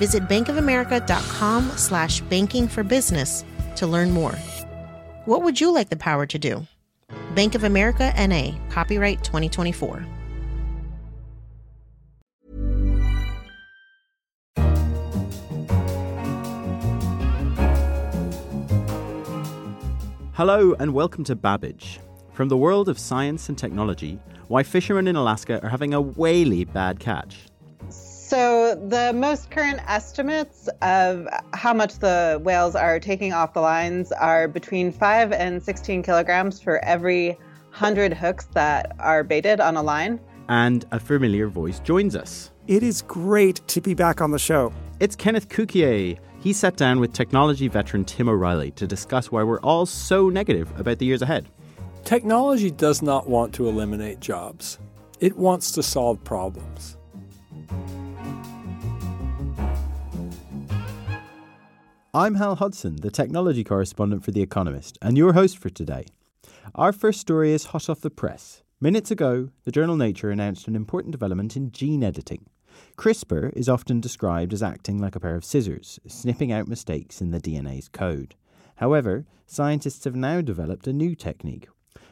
Visit bankofamerica.com slash banking for business to learn more. What would you like the power to do? Bank of America NA, copyright 2024. Hello and welcome to Babbage. From the world of science and technology, why fishermen in Alaska are having a whaley bad catch. So, the most current estimates of how much the whales are taking off the lines are between 5 and 16 kilograms for every 100 hooks that are baited on a line. And a familiar voice joins us. It is great to be back on the show. It's Kenneth Cukier. He sat down with technology veteran Tim O'Reilly to discuss why we're all so negative about the years ahead. Technology does not want to eliminate jobs, it wants to solve problems. I'm Hal Hodson, the technology correspondent for The Economist, and your host for today. Our first story is hot off the press. Minutes ago, the journal Nature announced an important development in gene editing. CRISPR is often described as acting like a pair of scissors, snipping out mistakes in the DNA's code. However, scientists have now developed a new technique.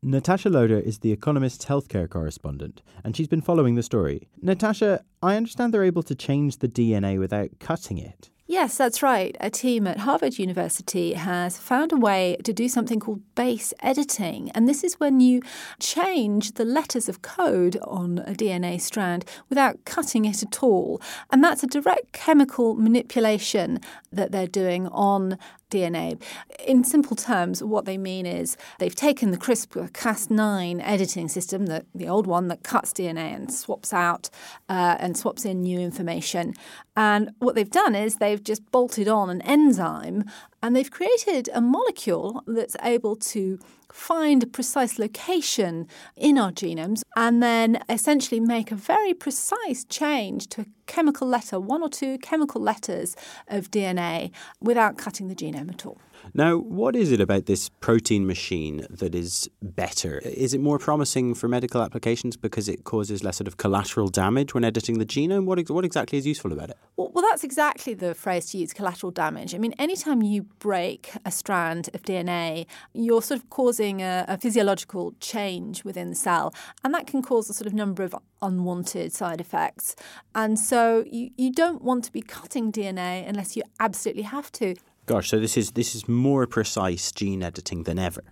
Natasha Loder is the Economist's healthcare correspondent, and she's been following the story. Natasha, I understand they're able to change the DNA without cutting it. Yes, that's right. A team at Harvard University has found a way to do something called base editing. And this is when you change the letters of code on a DNA strand without cutting it at all. And that's a direct chemical manipulation that they're doing on DNA. In simple terms, what they mean is they've taken the CRISPR Cas9 editing system, the, the old one that cuts DNA and swaps out uh, and swaps in new information. And what they've done is they've just bolted on an enzyme and they've created a molecule that's able to find a precise location in our genomes and then essentially make a very precise change to a chemical letter, one or two chemical letters of DNA without cutting the genome at all. Now, what is it about this protein machine that is better? Is it more promising for medical applications because it causes less sort of collateral damage when editing the genome? What, what exactly is useful about it? Well, well, that's exactly the phrase to use collateral damage. I mean, anytime you break a strand of DNA, you're sort of causing a, a physiological change within the cell, and that can cause a sort of number of unwanted side effects. And so you, you don't want to be cutting DNA unless you absolutely have to. Gosh, so this is this is more precise gene editing than ever.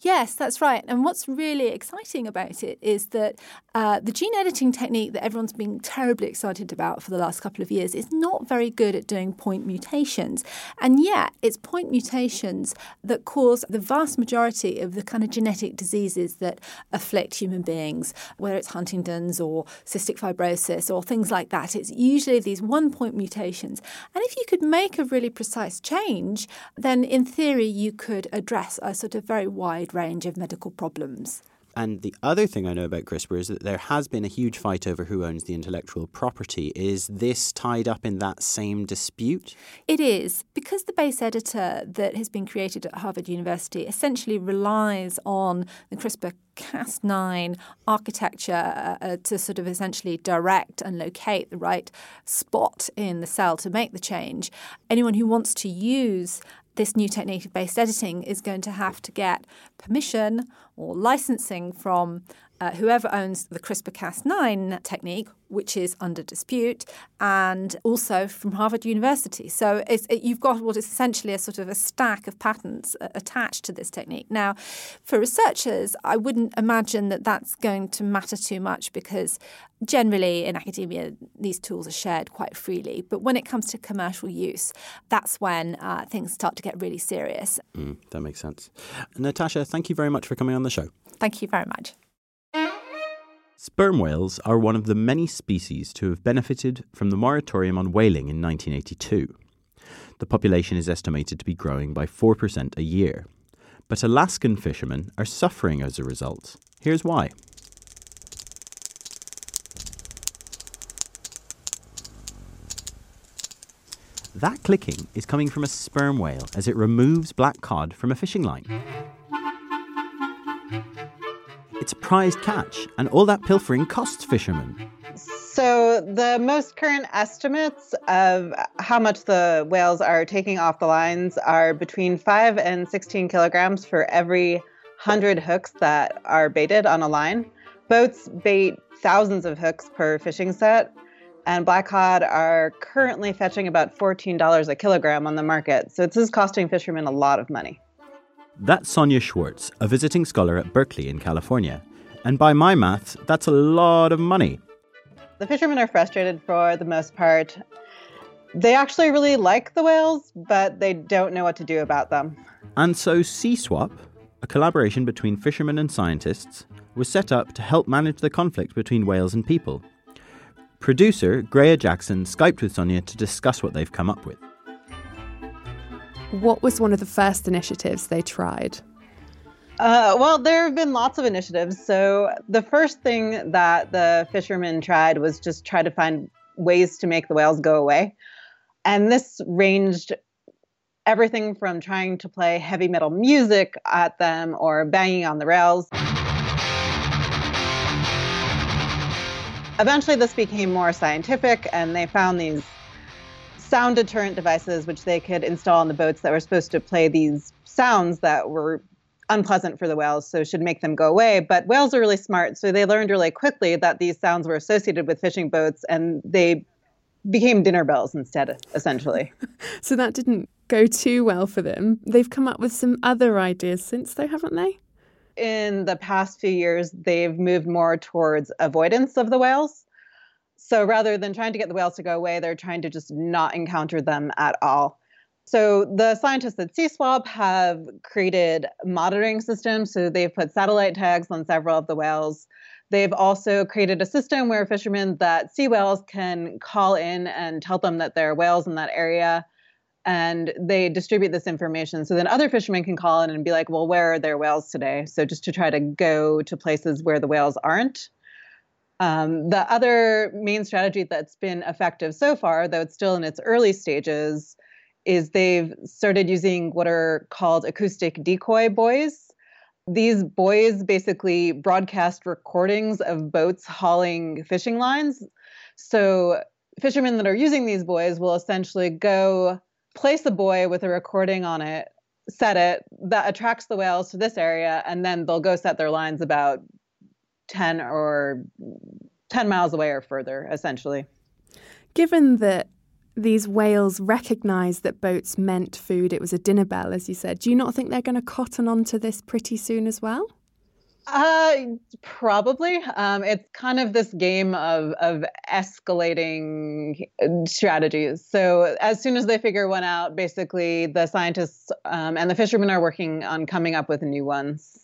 Yes, that's right. And what's really exciting about it is that uh, the gene editing technique that everyone's been terribly excited about for the last couple of years is not very good at doing point mutations. And yet, it's point mutations that cause the vast majority of the kind of genetic diseases that afflict human beings, whether it's Huntington's or cystic fibrosis or things like that. It's usually these one point mutations. And if you could make a really precise change, then in theory, you could address a sort of very wide range of medical problems. And the other thing I know about CRISPR is that there has been a huge fight over who owns the intellectual property. Is this tied up in that same dispute? It is, because the base editor that has been created at Harvard University essentially relies on the CRISPR Cas9 architecture uh, uh, to sort of essentially direct and locate the right spot in the cell to make the change. Anyone who wants to use this new technique base editing is going to have to get permission or licensing from uh, whoever owns the CRISPR Cas9 technique, which is under dispute, and also from Harvard University. So it, you've got what is essentially a sort of a stack of patents uh, attached to this technique. Now, for researchers, I wouldn't imagine that that's going to matter too much because generally in academia, these tools are shared quite freely. But when it comes to commercial use, that's when uh, things start to get really serious. Mm, that makes sense. Natasha, thank you very much for coming on the show. Thank you very much. Sperm whales are one of the many species to have benefited from the moratorium on whaling in 1982. The population is estimated to be growing by 4% a year. But Alaskan fishermen are suffering as a result. Here's why. That clicking is coming from a sperm whale as it removes black cod from a fishing line. It's a prized catch, and all that pilfering costs fishermen. So, the most current estimates of how much the whales are taking off the lines are between 5 and 16 kilograms for every 100 hooks that are baited on a line. Boats bait thousands of hooks per fishing set, and black cod are currently fetching about $14 a kilogram on the market. So, this is costing fishermen a lot of money. That's Sonia Schwartz, a visiting scholar at Berkeley in California. And by my maths, that's a lot of money. The fishermen are frustrated for the most part. They actually really like the whales, but they don't know what to do about them. And so SeaSwap, a collaboration between fishermen and scientists, was set up to help manage the conflict between whales and people. Producer Graihagh Jackson Skyped with Sonia to discuss what they've come up with. What was one of the first initiatives they tried? Uh, well, there have been lots of initiatives. So, the first thing that the fishermen tried was just try to find ways to make the whales go away. And this ranged everything from trying to play heavy metal music at them or banging on the rails. Eventually, this became more scientific, and they found these sound deterrent devices which they could install on the boats that were supposed to play these sounds that were unpleasant for the whales, so should make them go away. But whales are really smart, so they learned really quickly that these sounds were associated with fishing boats, and they became dinner bells instead, essentially. so that didn't go too well for them. They've come up with some other ideas since, though, haven't they? In the past few years, they've moved more towards avoidance of the whales. So rather than trying to get the whales to go away, they're trying to just not encounter them at all. So the scientists at SeaSwap have created monitoring systems. So they've put satellite tags on several of the whales. They've also created a system where fishermen that see whales can call in and tell them that there are whales in that area. And they distribute this information. So then other fishermen can call in and be like, well, where are there whales today? So just to try to go to places where the whales aren't. Um, the other main strategy that's been effective so far, though it's still in its early stages, is they've started using what are called acoustic decoy buoys. These buoys basically broadcast recordings of boats hauling fishing lines. So fishermen that are using these buoys will essentially go place a buoy with a recording on it, set it, that attracts the whales to this area, and then they'll go set their lines about 10 or 10 miles away or further, essentially. Given that these whales recognised that boats meant food, it was a dinner bell, as you said, do you not think they're going to cotton onto this pretty soon as well? Uh, probably. Um, it's kind of this game of of escalating strategies. So as soon as they figure one out, basically the scientists um, and the fishermen are working on coming up with new ones.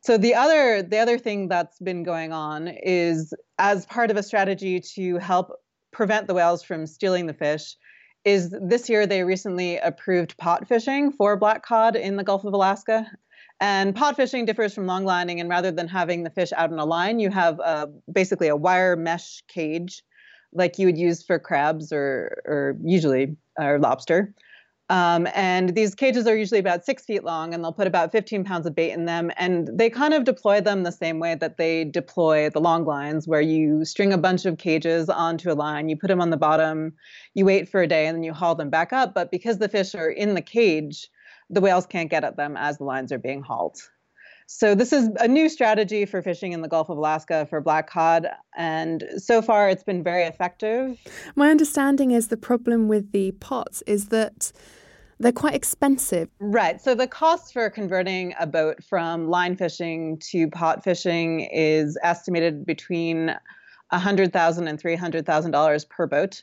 So the other the other thing that's been going on is as part of a strategy to help prevent the whales from stealing the fish is this year they recently approved pot fishing for black cod in the Gulf of Alaska. And pot fishing differs from long lining, and rather than having the fish out on a line, you have uh, basically a wire mesh cage, like you would use for crabs or, or usually or lobster. Um, and these cages are usually about six feet long, and they'll put about 15 pounds of bait in them. And they kind of deploy them the same way that they deploy the long lines, where you string a bunch of cages onto a line, you put them on the bottom, you wait for a day, and then you haul them back up. But because the fish are in the cage, the whales can't get at them as the lines are being hauled. So this is a new strategy for fishing in the Gulf of Alaska for black cod, and so far it's been very effective. My understanding is the problem with the pots is that they're quite expensive. Right. So the cost for converting a boat from line fishing to pot fishing is estimated between $100,000 and $300,000 per boat.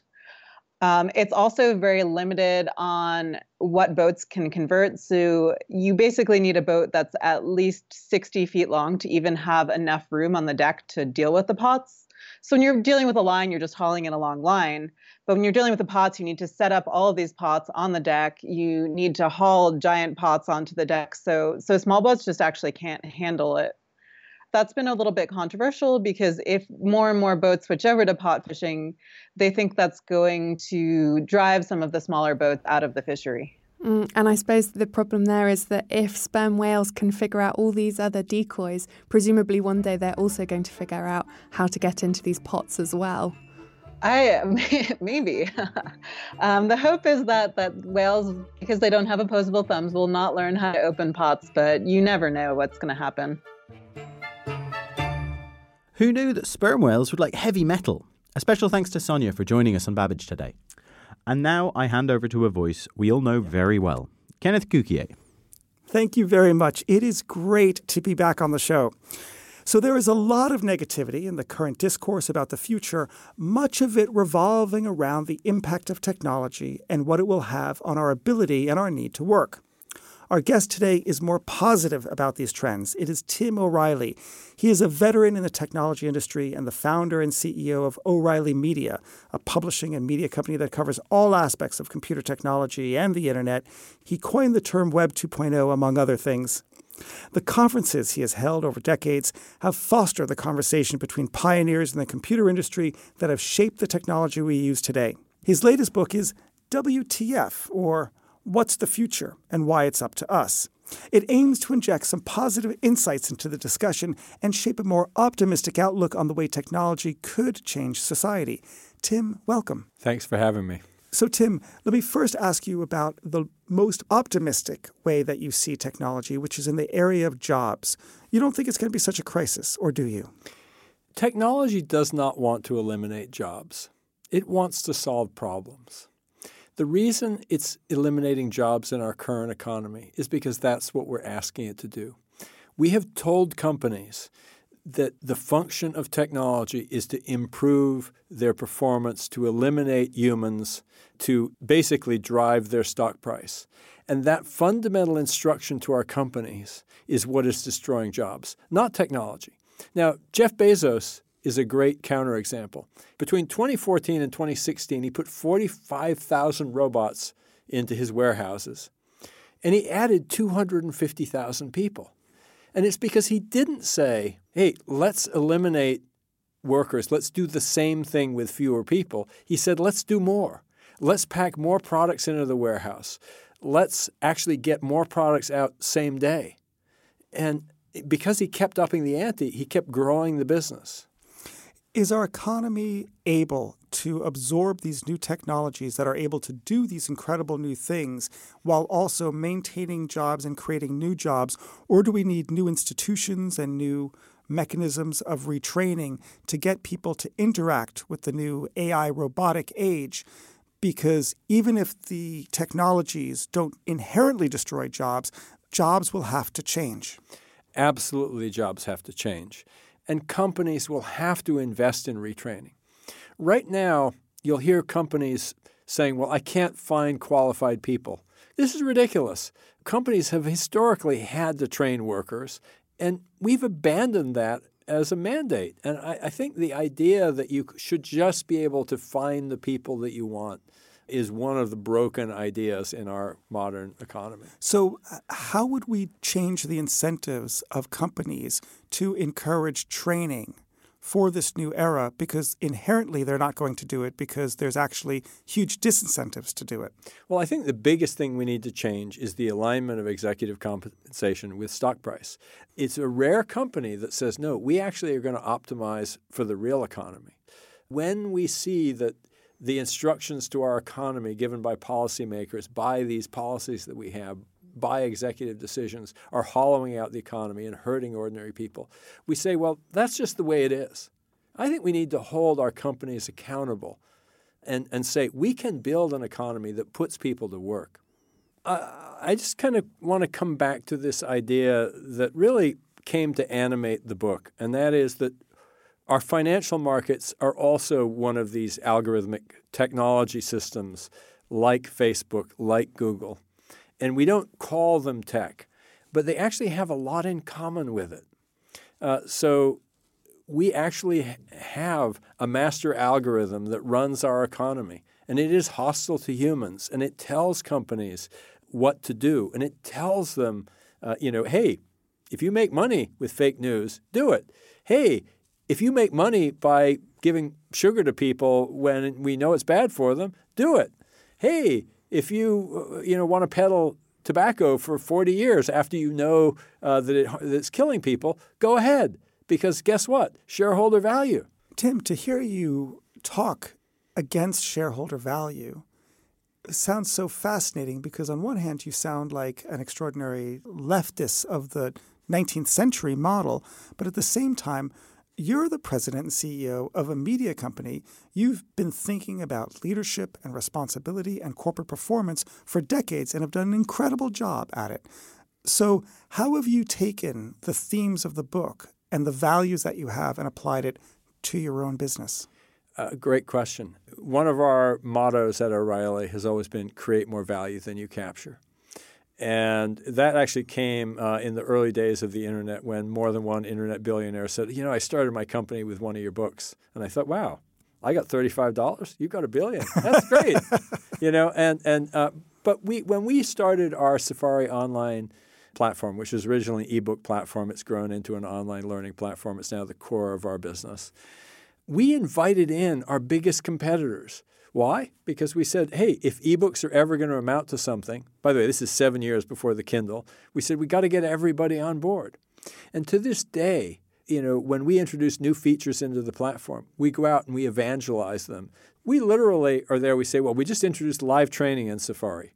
Um, it's also very limited on what boats can convert. So you basically need a boat that's at least 60 feet long to even have enough room on the deck to deal with the pots. So when you're dealing with a line, you're just hauling in a long line. But when you're dealing with the pots, you need to set up all of these pots on the deck. You need to haul giant pots onto the deck. So so small boats just actually can't handle it. That's been a little bit controversial because if more and more boats switch over to pot fishing, they think that's going to drive some of the smaller boats out of the fishery. Mm, and I suppose the problem there is that if sperm whales can figure out all these other decoys, presumably one day they're also going to figure out how to get into these pots as well. I maybe. um, the hope is that that whales, because they don't have opposable thumbs, will not learn how to open pots. But you never know what's going to happen. Who knew that sperm whales would like heavy metal? A special thanks to Sonia for joining us on Babbage today. And now I hand over to a voice we all know very well Kenneth Cukier. Thank you very much. It is great to be back on the show. So, there is a lot of negativity in the current discourse about the future, much of it revolving around the impact of technology and what it will have on our ability and our need to work. Our guest today is more positive about these trends. It is Tim O'Reilly. He is a veteran in the technology industry and the founder and CEO of O'Reilly Media, a publishing and media company that covers all aspects of computer technology and the internet. He coined the term Web 2.0, among other things. The conferences he has held over decades have fostered the conversation between pioneers in the computer industry that have shaped the technology we use today. His latest book is WTF, or What's the Future and Why It's Up to Us. It aims to inject some positive insights into the discussion and shape a more optimistic outlook on the way technology could change society. Tim, welcome. Thanks for having me. So, Tim, let me first ask you about the most optimistic way that you see technology, which is in the area of jobs. You don't think it's going to be such a crisis, or do you? Technology does not want to eliminate jobs, it wants to solve problems. The reason it's eliminating jobs in our current economy is because that's what we're asking it to do. We have told companies that the function of technology is to improve their performance, to eliminate humans, to basically drive their stock price. And that fundamental instruction to our companies is what is destroying jobs, not technology. Now, Jeff Bezos is a great counterexample. Between 2014 and 2016, he put 45,000 robots into his warehouses, and he added 250,000 people. And it's because he didn't say, hey, let's eliminate workers, let's do the same thing with fewer people. He said, let's do more. Let's pack more products into the warehouse. Let's actually get more products out same day. And because he kept upping the ante, he kept growing the business. Is our economy able to absorb these new technologies that are able to do these incredible new things while also maintaining jobs and creating new jobs? Or do we need new institutions and new mechanisms of retraining to get people to interact with the new AI robotic age? Because even if the technologies don't inherently destroy jobs, jobs will have to change. Absolutely, jobs have to change and companies will have to invest in retraining. Right now, you'll hear companies saying, Well, I can't find qualified people. This is ridiculous. Companies have historically had to train workers, and we've abandoned that as a mandate. And I, I, think the idea that you should just be able to find the people that you want is one of the broken ideas in our modern economy. So, uh, how would we change the incentives of companies to encourage training for this new era? Because inherently they're not going to do it because there's actually huge disincentives to do it. Well, I think the biggest thing we need to change is the alignment of executive compensation with stock price. It's a rare company that says, no, we actually are going to optimize for the real economy. When we see that the instructions to our economy given by policymakers, by these policies that we have, by executive decisions, are hollowing out the economy and hurting ordinary people. We say, well, that's just the way it is. I think we need to hold our companies accountable and, and say, we can build an economy that puts people to work. Uh, I just kind of want to come back to this idea that really came to animate the book, and that is that our financial markets are also one of these algorithmic technology systems like Facebook, like Google. And we don't call them tech, but they actually have a lot in common with it. Uh, so we actually have a master algorithm that runs our economy, and it is hostile to humans, and it tells companies what to do, and it tells them, uh, you know, hey, if you make money with fake news, do it. Hey, if you make money by giving sugar to people when we know it's bad for them, do it. Hey, if you uh, you know want to peddle tobacco for 40 years after you know uh, that, it, that it's killing people, go ahead. Because guess what? Shareholder value. Tim, to hear you talk against shareholder value sounds so fascinating because, on one hand, you sound like an extraordinary leftist of the 19th century model, but at the same time, you're the president and CEO of a media company. You've been thinking about leadership and responsibility and corporate performance for decades and have done an incredible job at it. So, how have you taken the themes of the book and the values that you have and applied it to your own business? Uh, great question. One of our mottos at O'Reilly has always been create more value than you capture. And that actually came uh, in the early days of the internet when more than one internet billionaire said, You know, I started my company with one of your books. And I thought, wow, I got $35. You got a billion. That's great. you know, and, and uh, but we, when we started our Safari online platform, which was originally an ebook platform, it's grown into an online learning platform. It's now the core of our business. We invited in our biggest competitors why? Because we said, hey, if ebooks are ever going to amount to something, by the way, this is seven years before the Kindle, we said we got to get everybody on board. And to this day, you know, when we introduce new features into the platform, we go out and we evangelize them. We literally are there, we say, well, we just introduced live training in Safari.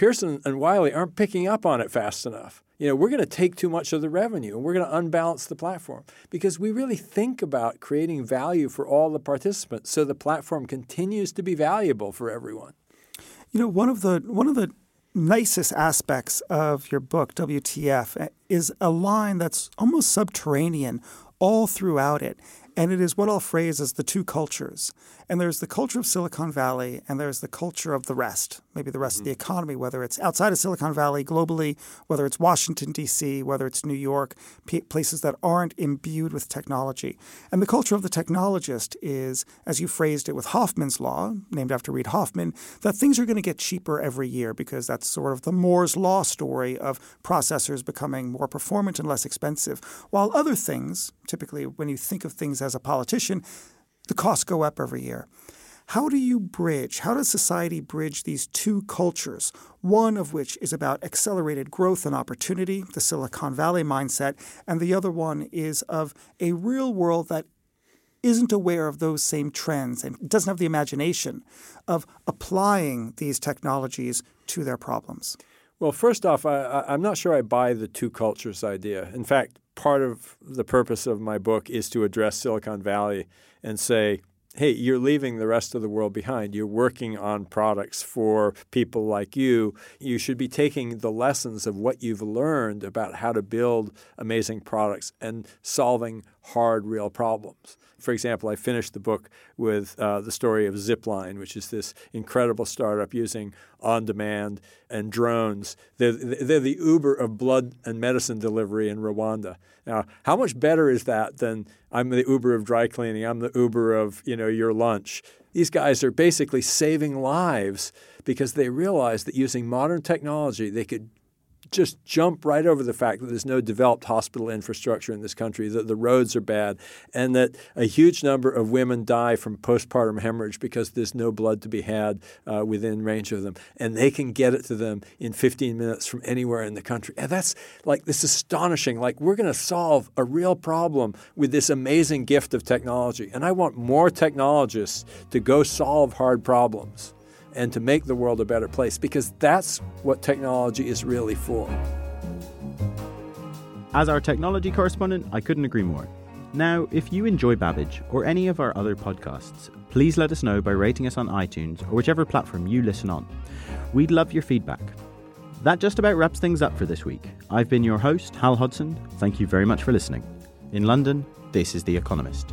Pearson and Wiley aren't picking up on it fast enough you know, we're going to take too much of the revenue and we're going to unbalance the platform because we really think about creating value for all the participants so the platform continues to be valuable for everyone. You know, one of the one of the nicest aspects of your book, WTF, is a line that's almost subterranean all throughout it. And it is what I'll phrase as the two cultures. And there's the culture of Silicon Valley, and there's the culture of the rest, maybe the rest mm-hmm. of the mm-hmm. economy, whether it's outside of Silicon Valley globally, whether it's Washington, D.C., whether it's New York, p- places that aren't imbued with technology. And the culture of the technologist is, as you phrased it with Hoffman's Law, named after Reid Hoffman, that things are going to get cheaper every year because that's sort of the Moore's Law story of processors becoming more performant and less expensive. While other things, typically when you think of things as a politician, the costs go up every year. How do you bridge, how does society bridge these two cultures, one of which is about accelerated growth and opportunity, the Silicon Valley mindset, and the other one is of a real world that isn't aware of those same trends and doesn't have the imagination of applying these technologies to their problems? Well, first off, I, am not sure I buy the two cultures idea. In fact, part of the purpose of my book is to address Silicon Valley and say, hey, you're leaving the rest of the world behind. You're working on products for people like you. You should be taking the lessons of what you've learned about how to build amazing products and solving hard, real problems. For example, I finished the book with uh, the story of Zipline, which is this incredible startup using on demand and drones. They're, they're the Uber of blood and medicine delivery in Rwanda. Now, how much better is that than I'm the Uber of dry cleaning, I'm the Uber of you know your lunch? These guys are basically saving lives because they realize that using modern technology, they could just jump right over the fact that there's no developed hospital infrastructure in this country, that the roads are bad, and that a huge number of women die from postpartum hemorrhage because there's no blood to be had uh, within range of them. And they can get it to them in 15 minutes from anywhere in the country. And that's like this astonishing. Like, we're going to solve a real problem with this amazing gift of technology. And I want more technologists to go solve hard problems and to make the world a better place because that's what technology is really for. As our technology correspondent, I couldn't agree more. Now, if you enjoy Babbage or any of our other podcasts, please let us know by rating us on iTunes or whichever platform you listen on. We'd love your feedback. That just about wraps things up for this week. I've been your host, Hal Hodson. Thank you very much for listening. In London, this is The Economist.